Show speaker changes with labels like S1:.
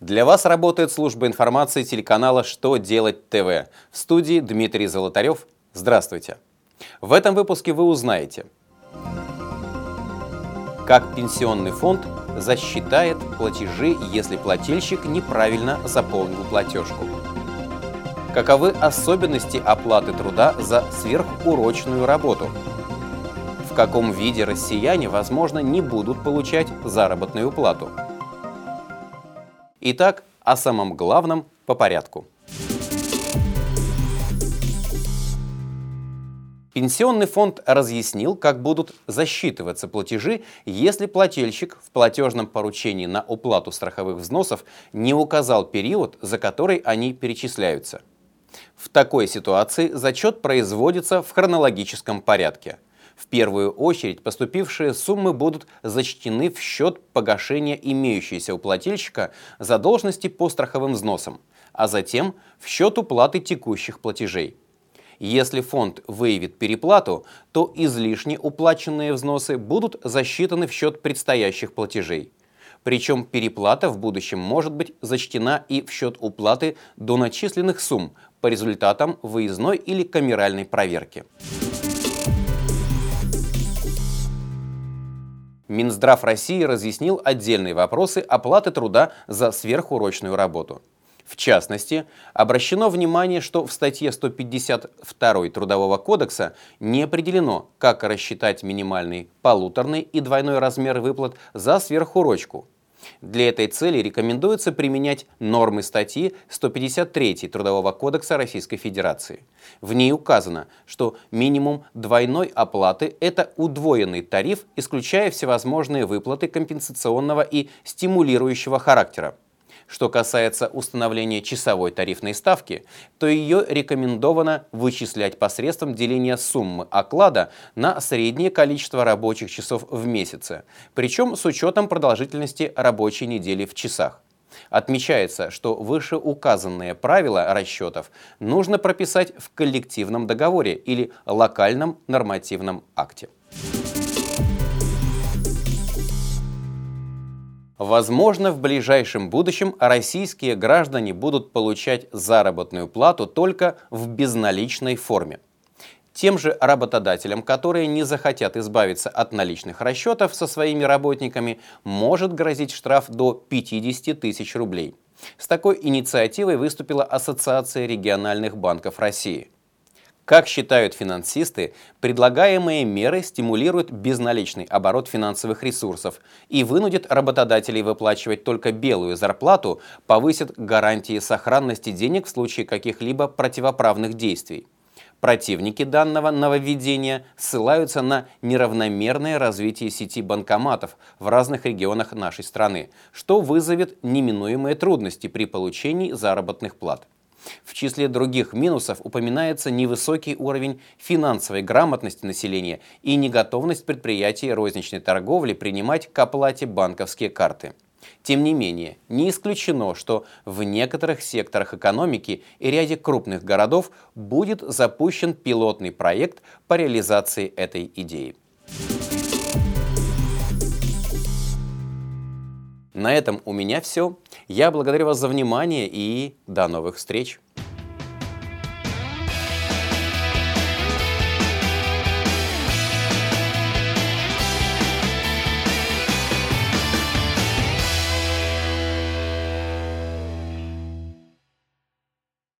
S1: Для вас работает служба информации телеканала «Что делать ТВ». В студии Дмитрий Золотарев. Здравствуйте. В этом выпуске вы узнаете, как пенсионный фонд засчитает платежи, если плательщик неправильно заполнил платежку. Каковы особенности оплаты труда за сверхурочную работу? В каком виде россияне, возможно, не будут получать заработную плату? Итак, о самом главном по порядку. Пенсионный фонд разъяснил, как будут засчитываться платежи, если плательщик в платежном поручении на уплату страховых взносов не указал период, за который они перечисляются. В такой ситуации зачет производится в хронологическом порядке. В первую очередь поступившие суммы будут зачтены в счет погашения имеющейся у плательщика задолженности по страховым взносам, а затем в счет уплаты текущих платежей. Если фонд выявит переплату, то излишне уплаченные взносы будут засчитаны в счет предстоящих платежей. Причем переплата в будущем может быть зачтена и в счет уплаты до начисленных сумм по результатам выездной или камеральной проверки. Минздрав России разъяснил отдельные вопросы оплаты труда за сверхурочную работу. В частности, обращено внимание, что в статье 152 Трудового кодекса не определено, как рассчитать минимальный полуторный и двойной размер выплат за сверхурочку. Для этой цели рекомендуется применять нормы статьи 153 Трудового кодекса Российской Федерации. В ней указано, что минимум двойной оплаты – это удвоенный тариф, исключая всевозможные выплаты компенсационного и стимулирующего характера. Что касается установления часовой тарифной ставки, то ее рекомендовано вычислять посредством деления суммы оклада на среднее количество рабочих часов в месяце, причем с учетом продолжительности рабочей недели в часах. Отмечается, что вышеуказанные правила расчетов нужно прописать в коллективном договоре или локальном нормативном акте. Возможно, в ближайшем будущем российские граждане будут получать заработную плату только в безналичной форме. Тем же работодателям, которые не захотят избавиться от наличных расчетов со своими работниками, может грозить штраф до 50 тысяч рублей. С такой инициативой выступила Ассоциация региональных банков России – как считают финансисты, предлагаемые меры стимулируют безналичный оборот финансовых ресурсов и вынудят работодателей выплачивать только белую зарплату, повысят гарантии сохранности денег в случае каких-либо противоправных действий. Противники данного нововведения ссылаются на неравномерное развитие сети банкоматов в разных регионах нашей страны, что вызовет неминуемые трудности при получении заработных плат. В числе других минусов упоминается невысокий уровень финансовой грамотности населения и неготовность предприятий розничной торговли принимать к оплате банковские карты. Тем не менее, не исключено, что в некоторых секторах экономики и ряде крупных городов будет запущен пилотный проект по реализации этой идеи. На этом у меня все. Я благодарю вас за внимание и до новых встреч.